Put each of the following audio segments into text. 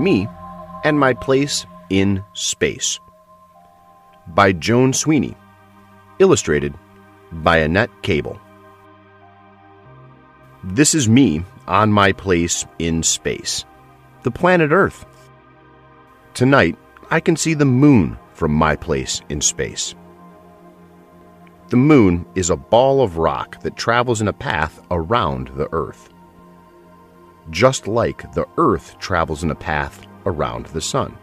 Me and My Place in Space by Joan Sweeney, illustrated by Annette Cable. This is me on my place in space, the planet Earth. Tonight, I can see the moon from my place in space. The moon is a ball of rock that travels in a path around the Earth. Just like the Earth travels in a path around the Sun.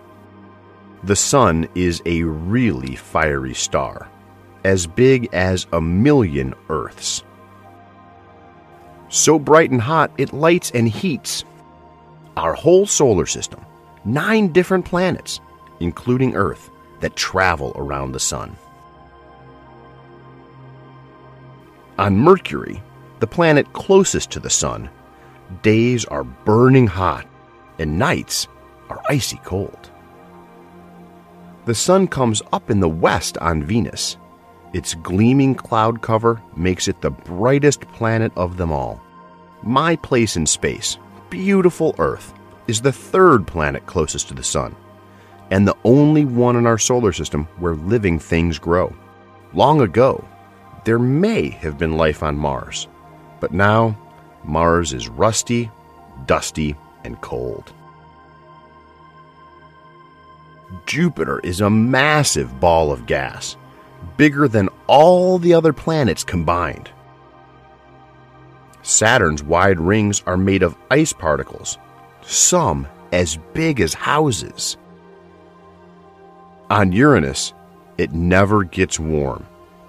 The Sun is a really fiery star, as big as a million Earths. So bright and hot, it lights and heats our whole solar system, nine different planets, including Earth, that travel around the Sun. On Mercury, the planet closest to the Sun, days are burning hot and nights are icy cold. The Sun comes up in the west on Venus. Its gleaming cloud cover makes it the brightest planet of them all. My place in space, beautiful Earth, is the third planet closest to the Sun, and the only one in our solar system where living things grow. Long ago, there may have been life on Mars, but now Mars is rusty, dusty, and cold. Jupiter is a massive ball of gas, bigger than all the other planets combined. Saturn's wide rings are made of ice particles, some as big as houses. On Uranus, it never gets warm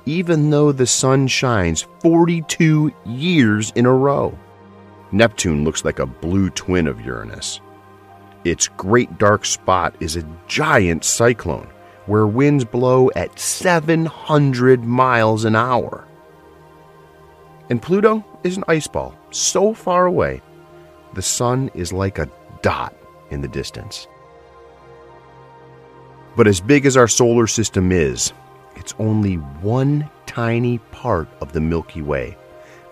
even though the sun shines 42 years in a row. Neptune looks like a blue twin of Uranus. Its great dark spot is a giant cyclone where winds blow at 700 miles an hour. And Pluto is an ice ball so far away, the sun is like a dot in the distance. But as big as our solar system is, it's only one tiny part of the Milky Way,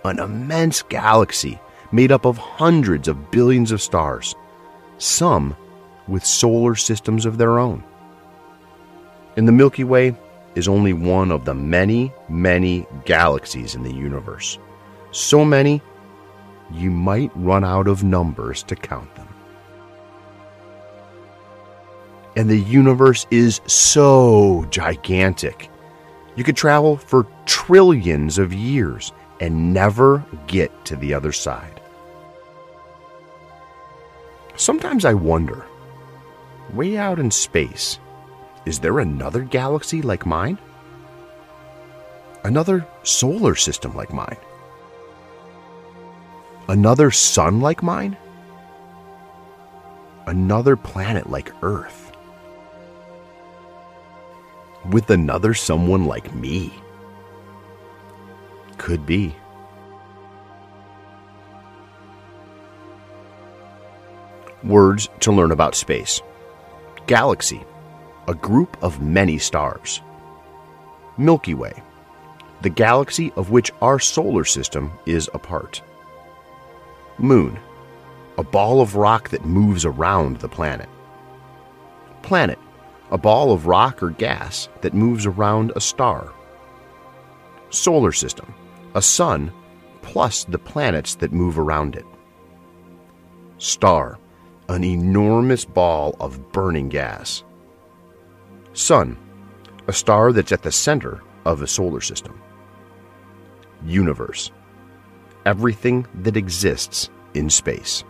an immense galaxy made up of hundreds of billions of stars, some with solar systems of their own. And the Milky Way is only one of the many, many galaxies in the universe. So many, you might run out of numbers to count them. And the universe is so gigantic you could travel for trillions of years and never get to the other side. Sometimes I wonder way out in space, is there another galaxy like mine? Another solar system like mine? Another sun like mine? Another planet like Earth? With another someone like me? Could be. Words to learn about space Galaxy, a group of many stars. Milky Way, the galaxy of which our solar system is a part. Moon, a ball of rock that moves around the planet. Planet, a ball of rock or gas that moves around a star. Solar system, a sun plus the planets that move around it. Star, an enormous ball of burning gas. Sun, a star that's at the center of a solar system. Universe, everything that exists in space.